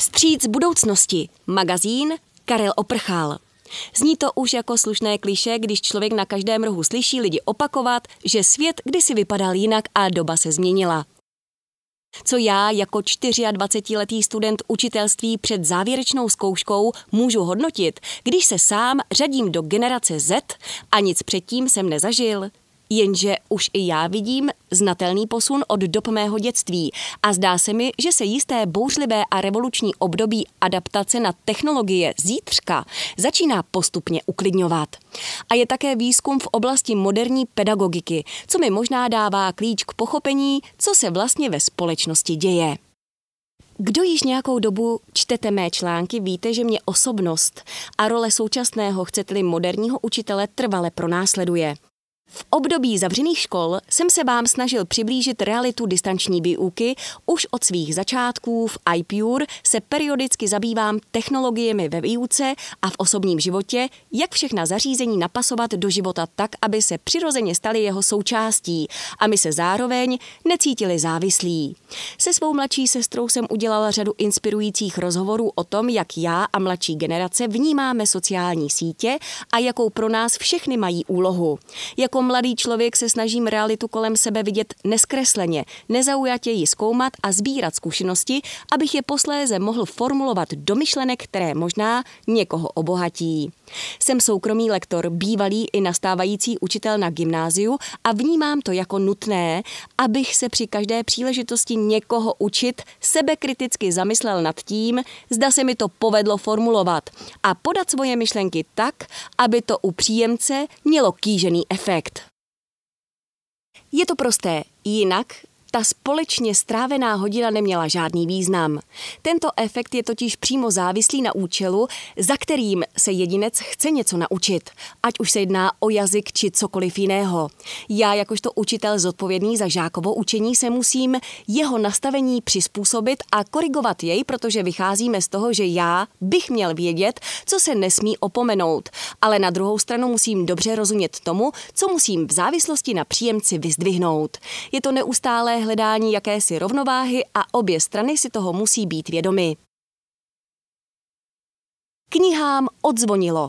Vstříc budoucnosti. Magazín Karel Oprchal. Zní to už jako slušné kliše, když člověk na každém rohu slyší lidi opakovat, že svět kdysi vypadal jinak a doba se změnila. Co já jako 24-letý student učitelství před závěrečnou zkouškou můžu hodnotit, když se sám řadím do generace Z a nic předtím jsem nezažil? Jenže už i já vidím znatelný posun od dob mého dětství a zdá se mi, že se jisté bouřlivé a revoluční období adaptace na technologie zítřka začíná postupně uklidňovat. A je také výzkum v oblasti moderní pedagogiky, co mi možná dává klíč k pochopení, co se vlastně ve společnosti děje. Kdo již nějakou dobu čtete mé články, víte, že mě osobnost a role současného, chcete-li moderního učitele, trvale pronásleduje. V období zavřených škol jsem se vám snažil přiblížit realitu distanční výuky. Už od svých začátků v iPure se periodicky zabývám technologiemi ve výuce a v osobním životě, jak všechna zařízení napasovat do života tak, aby se přirozeně staly jeho součástí a my se zároveň necítili závislí. Se svou mladší sestrou jsem udělala řadu inspirujících rozhovorů o tom, jak já a mladší generace vnímáme sociální sítě a jakou pro nás všechny mají úlohu. Jako jako mladý člověk se snažím realitu kolem sebe vidět neskresleně, nezaujatě ji zkoumat a sbírat zkušenosti, abych je posléze mohl formulovat do myšlenek, které možná někoho obohatí. Jsem soukromý lektor, bývalý i nastávající učitel na gymnáziu a vnímám to jako nutné, abych se při každé příležitosti někoho učit sebekriticky zamyslel nad tím, zda se mi to povedlo formulovat a podat svoje myšlenky tak, aby to u příjemce mělo kýžený efekt. Je to prosté, jinak ta společně strávená hodina neměla žádný význam. Tento efekt je totiž přímo závislý na účelu, za kterým se jedinec chce něco naučit, ať už se jedná o jazyk či cokoliv jiného. Já jakožto učitel zodpovědný za žákovo učení se musím jeho nastavení přizpůsobit a korigovat jej, protože vycházíme z toho, že já bych měl vědět, co se nesmí opomenout, ale na druhou stranu musím dobře rozumět tomu, co musím v závislosti na příjemci vyzdvihnout. Je to neustále hledání jakési rovnováhy a obě strany si toho musí být vědomy. Knihám odzvonilo.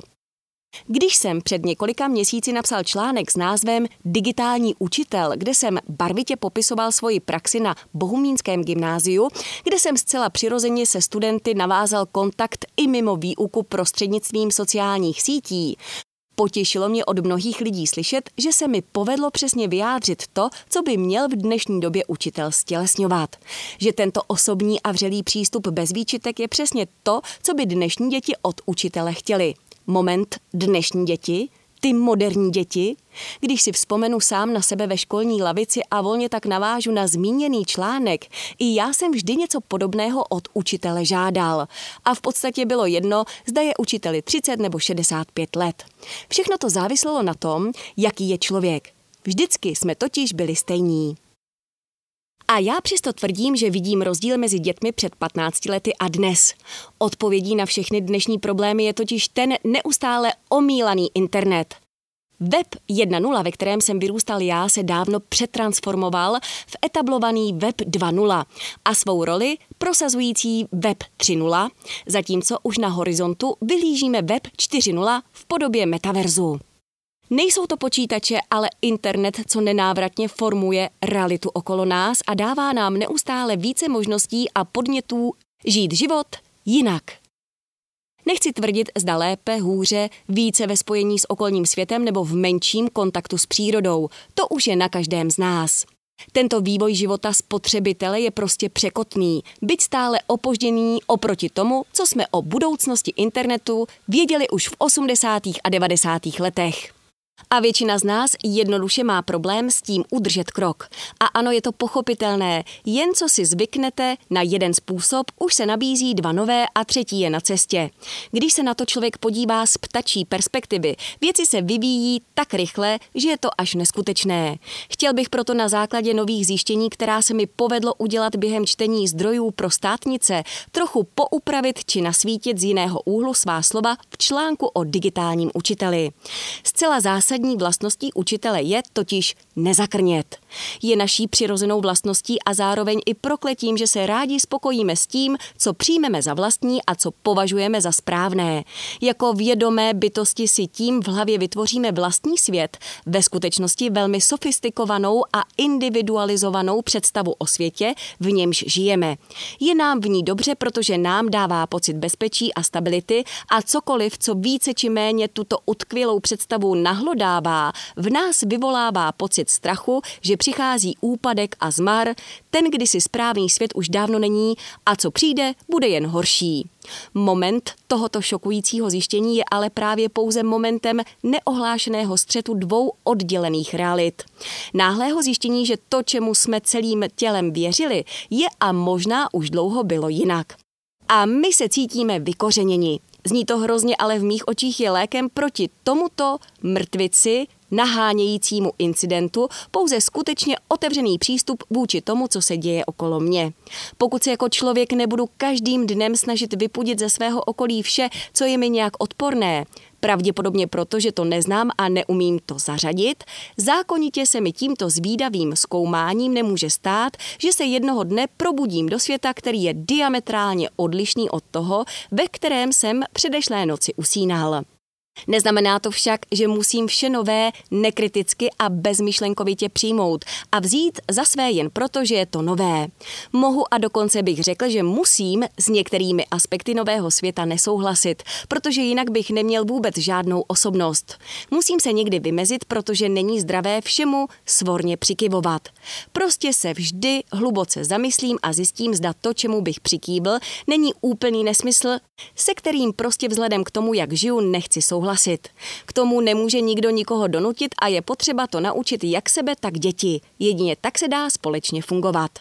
Když jsem před několika měsíci napsal článek s názvem Digitální učitel, kde jsem barvitě popisoval svoji praxi na Bohumínském gymnáziu, kde jsem zcela přirozeně se studenty navázal kontakt i mimo výuku prostřednictvím sociálních sítí, Potěšilo mě od mnohých lidí slyšet, že se mi povedlo přesně vyjádřit to, co by měl v dnešní době učitel stělesňovat. Že tento osobní a vřelý přístup bez výčitek je přesně to, co by dnešní děti od učitele chtěli. Moment dnešní děti – ty moderní děti, když si vzpomenu sám na sebe ve školní lavici a volně tak navážu na zmíněný článek, i já jsem vždy něco podobného od učitele žádal. A v podstatě bylo jedno, zda je učiteli 30 nebo 65 let. Všechno to záviselo na tom, jaký je člověk. Vždycky jsme totiž byli stejní. A já přesto tvrdím, že vidím rozdíl mezi dětmi před 15 lety a dnes. Odpovědí na všechny dnešní problémy je totiž ten neustále omílaný internet. Web 1.0, ve kterém jsem vyrůstal já, se dávno přetransformoval v etablovaný Web 2.0 a svou roli prosazující Web 3.0, zatímco už na horizontu vylížíme Web 4.0 v podobě metaverzu. Nejsou to počítače, ale internet, co nenávratně formuje realitu okolo nás a dává nám neustále více možností a podnětů žít život jinak. Nechci tvrdit, zda lépe, hůře, více ve spojení s okolním světem nebo v menším kontaktu s přírodou. To už je na každém z nás. Tento vývoj života spotřebitele je prostě překotný, byť stále opožděný oproti tomu, co jsme o budoucnosti internetu věděli už v 80. a 90. letech. A většina z nás jednoduše má problém s tím udržet krok. A ano, je to pochopitelné, jen co si zvyknete na jeden způsob, už se nabízí dva nové a třetí je na cestě. Když se na to člověk podívá z ptačí perspektivy, věci se vyvíjí tak rychle, že je to až neskutečné. Chtěl bych proto na základě nových zjištění, která se mi povedlo udělat během čtení zdrojů pro státnice, trochu poupravit či nasvítit z jiného úhlu svá slova v článku o digitálním učiteli. Zcela zásad zásadní vlastností učitele je totiž nezakrnět. Je naší přirozenou vlastností a zároveň i prokletím, že se rádi spokojíme s tím, co přijmeme za vlastní a co považujeme za správné. Jako vědomé bytosti si tím v hlavě vytvoříme vlastní svět, ve skutečnosti velmi sofistikovanou a individualizovanou představu o světě, v němž žijeme. Je nám v ní dobře, protože nám dává pocit bezpečí a stability a cokoliv, co více či méně tuto utkvělou představu nahlodává, v nás vyvolává pocit strachu, že přichází úpadek a zmar, ten kdysi správný svět už dávno není a co přijde, bude jen horší. Moment tohoto šokujícího zjištění je ale právě pouze momentem neohlášeného střetu dvou oddělených realit. Náhlého zjištění, že to, čemu jsme celým tělem věřili, je a možná už dlouho bylo jinak. A my se cítíme vykořeněni. Zní to hrozně, ale v mých očích je lékem proti tomuto mrtvici, nahánějícímu incidentu pouze skutečně otevřený přístup vůči tomu, co se děje okolo mě. Pokud se jako člověk nebudu každým dnem snažit vypudit ze svého okolí vše, co je mi nějak odporné, pravděpodobně proto, že to neznám a neumím to zařadit, zákonitě se mi tímto zvídavým zkoumáním nemůže stát, že se jednoho dne probudím do světa, který je diametrálně odlišný od toho, ve kterém jsem předešlé noci usínal. Neznamená to však, že musím vše nové nekriticky a bezmyšlenkovitě přijmout a vzít za své jen proto, že je to nové. Mohu a dokonce bych řekl, že musím s některými aspekty nového světa nesouhlasit, protože jinak bych neměl vůbec žádnou osobnost. Musím se někdy vymezit, protože není zdravé všemu svorně přikivovat. Prostě se vždy hluboce zamyslím a zjistím, zda to, čemu bych přikývl, není úplný nesmysl, se kterým prostě vzhledem k tomu, jak žiju, nechci souhlasit souhlasit. K tomu nemůže nikdo nikoho donutit a je potřeba to naučit jak sebe, tak děti. Jedině tak se dá společně fungovat.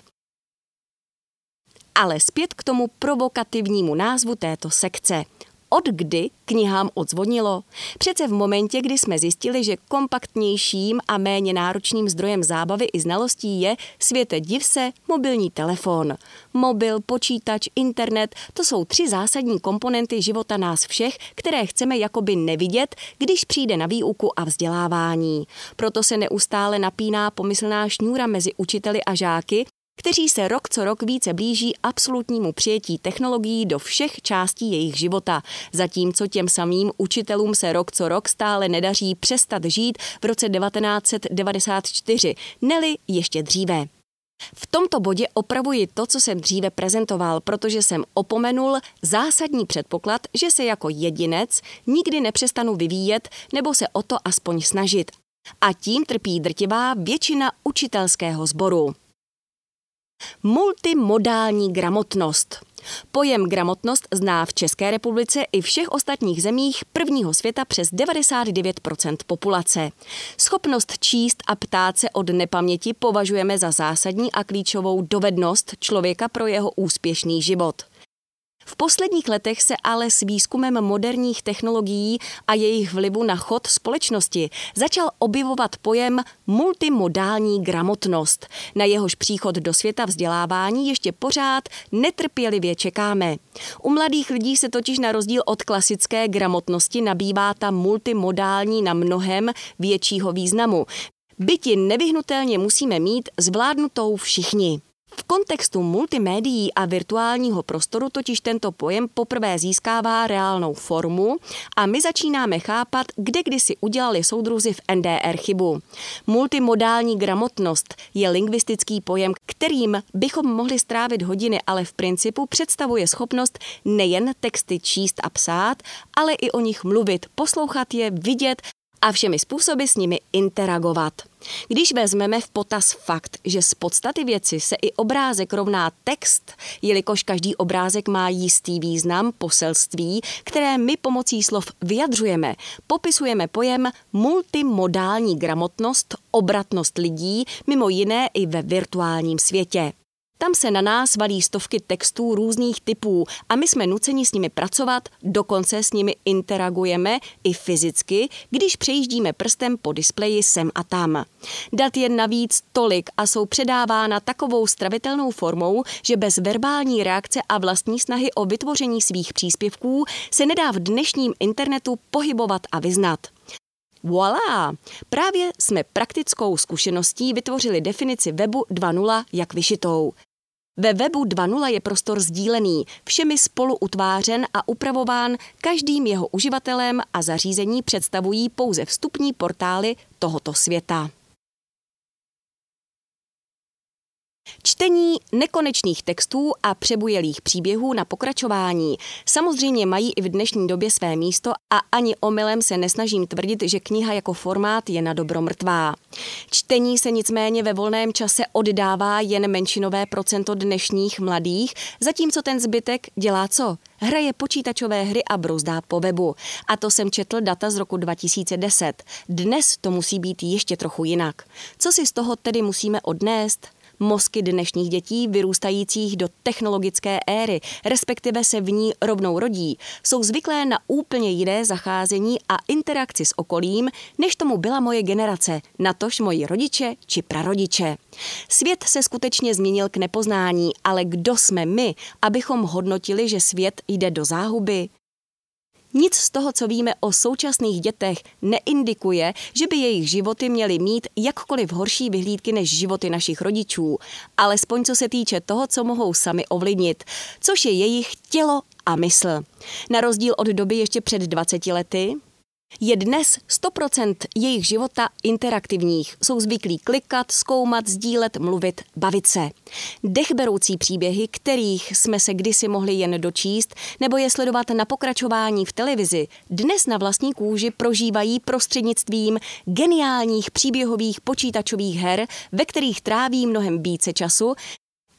Ale zpět k tomu provokativnímu názvu této sekce – od kdy knihám odzvonilo? Přece v momentě, kdy jsme zjistili, že kompaktnějším a méně náročným zdrojem zábavy i znalostí je světe div se mobilní telefon. Mobil, počítač, internet, to jsou tři zásadní komponenty života nás všech, které chceme jakoby nevidět, když přijde na výuku a vzdělávání. Proto se neustále napíná pomyslná šňůra mezi učiteli a žáky, kteří se rok co rok více blíží absolutnímu přijetí technologií do všech částí jejich života, zatímco těm samým učitelům se rok co rok stále nedaří přestat žít v roce 1994, neli ještě dříve. V tomto bodě opravuji to, co jsem dříve prezentoval, protože jsem opomenul zásadní předpoklad, že se jako jedinec nikdy nepřestanu vyvíjet nebo se o to aspoň snažit. A tím trpí drtivá většina učitelského sboru. Multimodální gramotnost. Pojem gramotnost zná v České republice i všech ostatních zemích prvního světa přes 99% populace. Schopnost číst a ptát se od nepaměti považujeme za zásadní a klíčovou dovednost člověka pro jeho úspěšný život. V posledních letech se ale s výzkumem moderních technologií a jejich vlivu na chod společnosti začal objevovat pojem multimodální gramotnost. Na jehož příchod do světa vzdělávání ještě pořád netrpělivě čekáme. U mladých lidí se totiž na rozdíl od klasické gramotnosti nabývá ta multimodální na mnohem většího významu. Byti nevyhnutelně musíme mít zvládnutou všichni. V kontextu multimédií a virtuálního prostoru totiž tento pojem poprvé získává reálnou formu a my začínáme chápat, kde kdysi udělali soudruzi v NDR chybu. Multimodální gramotnost je lingvistický pojem, kterým bychom mohli strávit hodiny, ale v principu představuje schopnost nejen texty číst a psát, ale i o nich mluvit, poslouchat je, vidět a všemi způsoby s nimi interagovat. Když vezmeme v potaz fakt, že z podstaty věci se i obrázek rovná text, jelikož každý obrázek má jistý význam, poselství, které my pomocí slov vyjadřujeme, popisujeme pojem multimodální gramotnost, obratnost lidí, mimo jiné i ve virtuálním světě. Tam se na nás valí stovky textů různých typů a my jsme nuceni s nimi pracovat, dokonce s nimi interagujeme i fyzicky, když přejíždíme prstem po displeji sem a tam. Dat je navíc tolik a jsou předávána takovou stravitelnou formou, že bez verbální reakce a vlastní snahy o vytvoření svých příspěvků se nedá v dnešním internetu pohybovat a vyznat. Voilà! Právě jsme praktickou zkušeností vytvořili definici webu 2.0 jak vyšitou. Ve webu 2.0 je prostor sdílený, všemi spolu utvářen a upravován každým jeho uživatelem a zařízení představují pouze vstupní portály tohoto světa. Čtení nekonečných textů a přebujelých příběhů na pokračování samozřejmě mají i v dnešní době své místo a ani omylem se nesnažím tvrdit, že kniha jako formát je na dobro mrtvá. Čtení se nicméně ve volném čase oddává jen menšinové procento dnešních mladých, zatímco ten zbytek dělá co? Hraje počítačové hry a brouzdá po webu. A to jsem četl data z roku 2010. Dnes to musí být ještě trochu jinak. Co si z toho tedy musíme odnést? Mozky dnešních dětí vyrůstajících do technologické éry, respektive se v ní rovnou rodí, jsou zvyklé na úplně jiné zacházení a interakci s okolím, než tomu byla moje generace, natož moji rodiče či prarodiče. Svět se skutečně změnil k nepoznání, ale kdo jsme my, abychom hodnotili, že svět jde do záhuby? Nic z toho, co víme o současných dětech, neindikuje, že by jejich životy měly mít jakkoliv horší vyhlídky než životy našich rodičů, alespoň co se týče toho, co mohou sami ovlivnit, což je jejich tělo a mysl. Na rozdíl od doby ještě před 20 lety, je dnes 100% jejich života interaktivních. Jsou zvyklí klikat, zkoumat, sdílet, mluvit, bavit se. Dechberoucí příběhy, kterých jsme se kdysi mohli jen dočíst, nebo je sledovat na pokračování v televizi, dnes na vlastní kůži prožívají prostřednictvím geniálních příběhových počítačových her, ve kterých tráví mnohem více času,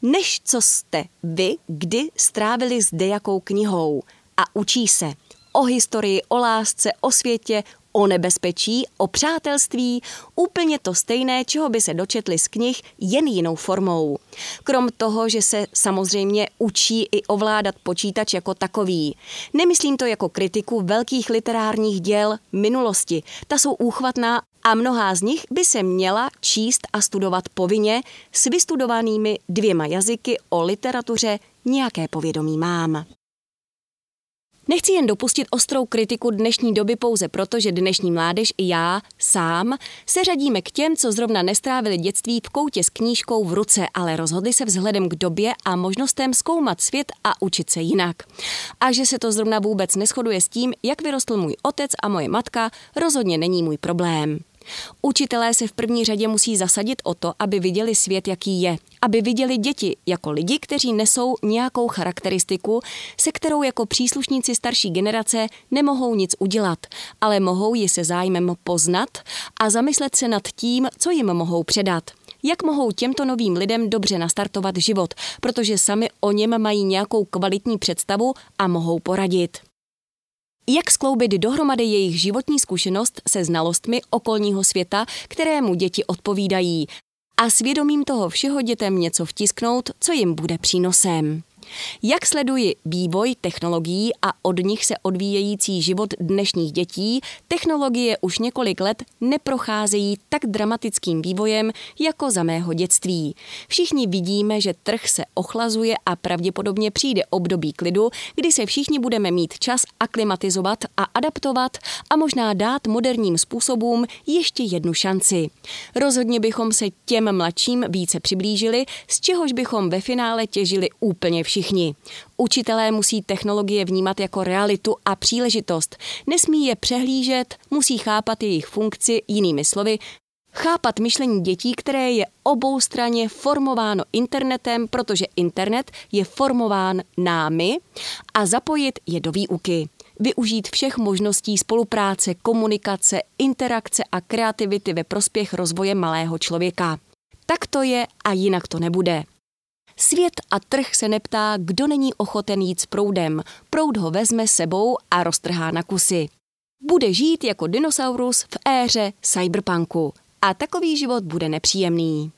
než co jste vy kdy strávili s dejakou knihou. A učí se o historii, o lásce, o světě, o nebezpečí, o přátelství, úplně to stejné, čeho by se dočetli z knih jen jinou formou. Krom toho, že se samozřejmě učí i ovládat počítač jako takový. Nemyslím to jako kritiku velkých literárních děl minulosti. Ta jsou úchvatná a mnohá z nich by se měla číst a studovat povinně s vystudovanými dvěma jazyky o literatuře nějaké povědomí mám. Nechci jen dopustit ostrou kritiku dnešní doby pouze proto, že dnešní mládež i já sám se řadíme k těm, co zrovna nestrávili dětství v koutě s knížkou v ruce, ale rozhodli se vzhledem k době a možnostem zkoumat svět a učit se jinak. A že se to zrovna vůbec neschoduje s tím, jak vyrostl můj otec a moje matka, rozhodně není můj problém. Učitelé se v první řadě musí zasadit o to, aby viděli svět, jaký je. Aby viděli děti jako lidi, kteří nesou nějakou charakteristiku, se kterou jako příslušníci starší generace nemohou nic udělat, ale mohou ji se zájmem poznat a zamyslet se nad tím, co jim mohou předat jak mohou těmto novým lidem dobře nastartovat život, protože sami o něm mají nějakou kvalitní představu a mohou poradit. Jak skloubit dohromady jejich životní zkušenost se znalostmi okolního světa, kterému děti odpovídají, a svědomím toho všeho dětem něco vtisknout, co jim bude přínosem. Jak sleduji vývoj technologií a od nich se odvíjející život dnešních dětí, technologie už několik let neprocházejí tak dramatickým vývojem jako za mého dětství. Všichni vidíme, že trh se ochlazuje a pravděpodobně přijde období klidu, kdy se všichni budeme mít čas aklimatizovat a adaptovat a možná dát moderním způsobům ještě jednu šanci. Rozhodně bychom se těm mladším více přiblížili, z čehož bychom ve finále těžili úplně všichni všichni. Učitelé musí technologie vnímat jako realitu a příležitost. Nesmí je přehlížet, musí chápat jejich funkci, jinými slovy, Chápat myšlení dětí, které je oboustranně formováno internetem, protože internet je formován námi a zapojit je do výuky. Využít všech možností spolupráce, komunikace, interakce a kreativity ve prospěch rozvoje malého člověka. Tak to je a jinak to nebude. Svět a trh se neptá, kdo není ochoten jít s proudem. Proud ho vezme sebou a roztrhá na kusy. Bude žít jako dinosaurus v éře cyberpunku. A takový život bude nepříjemný.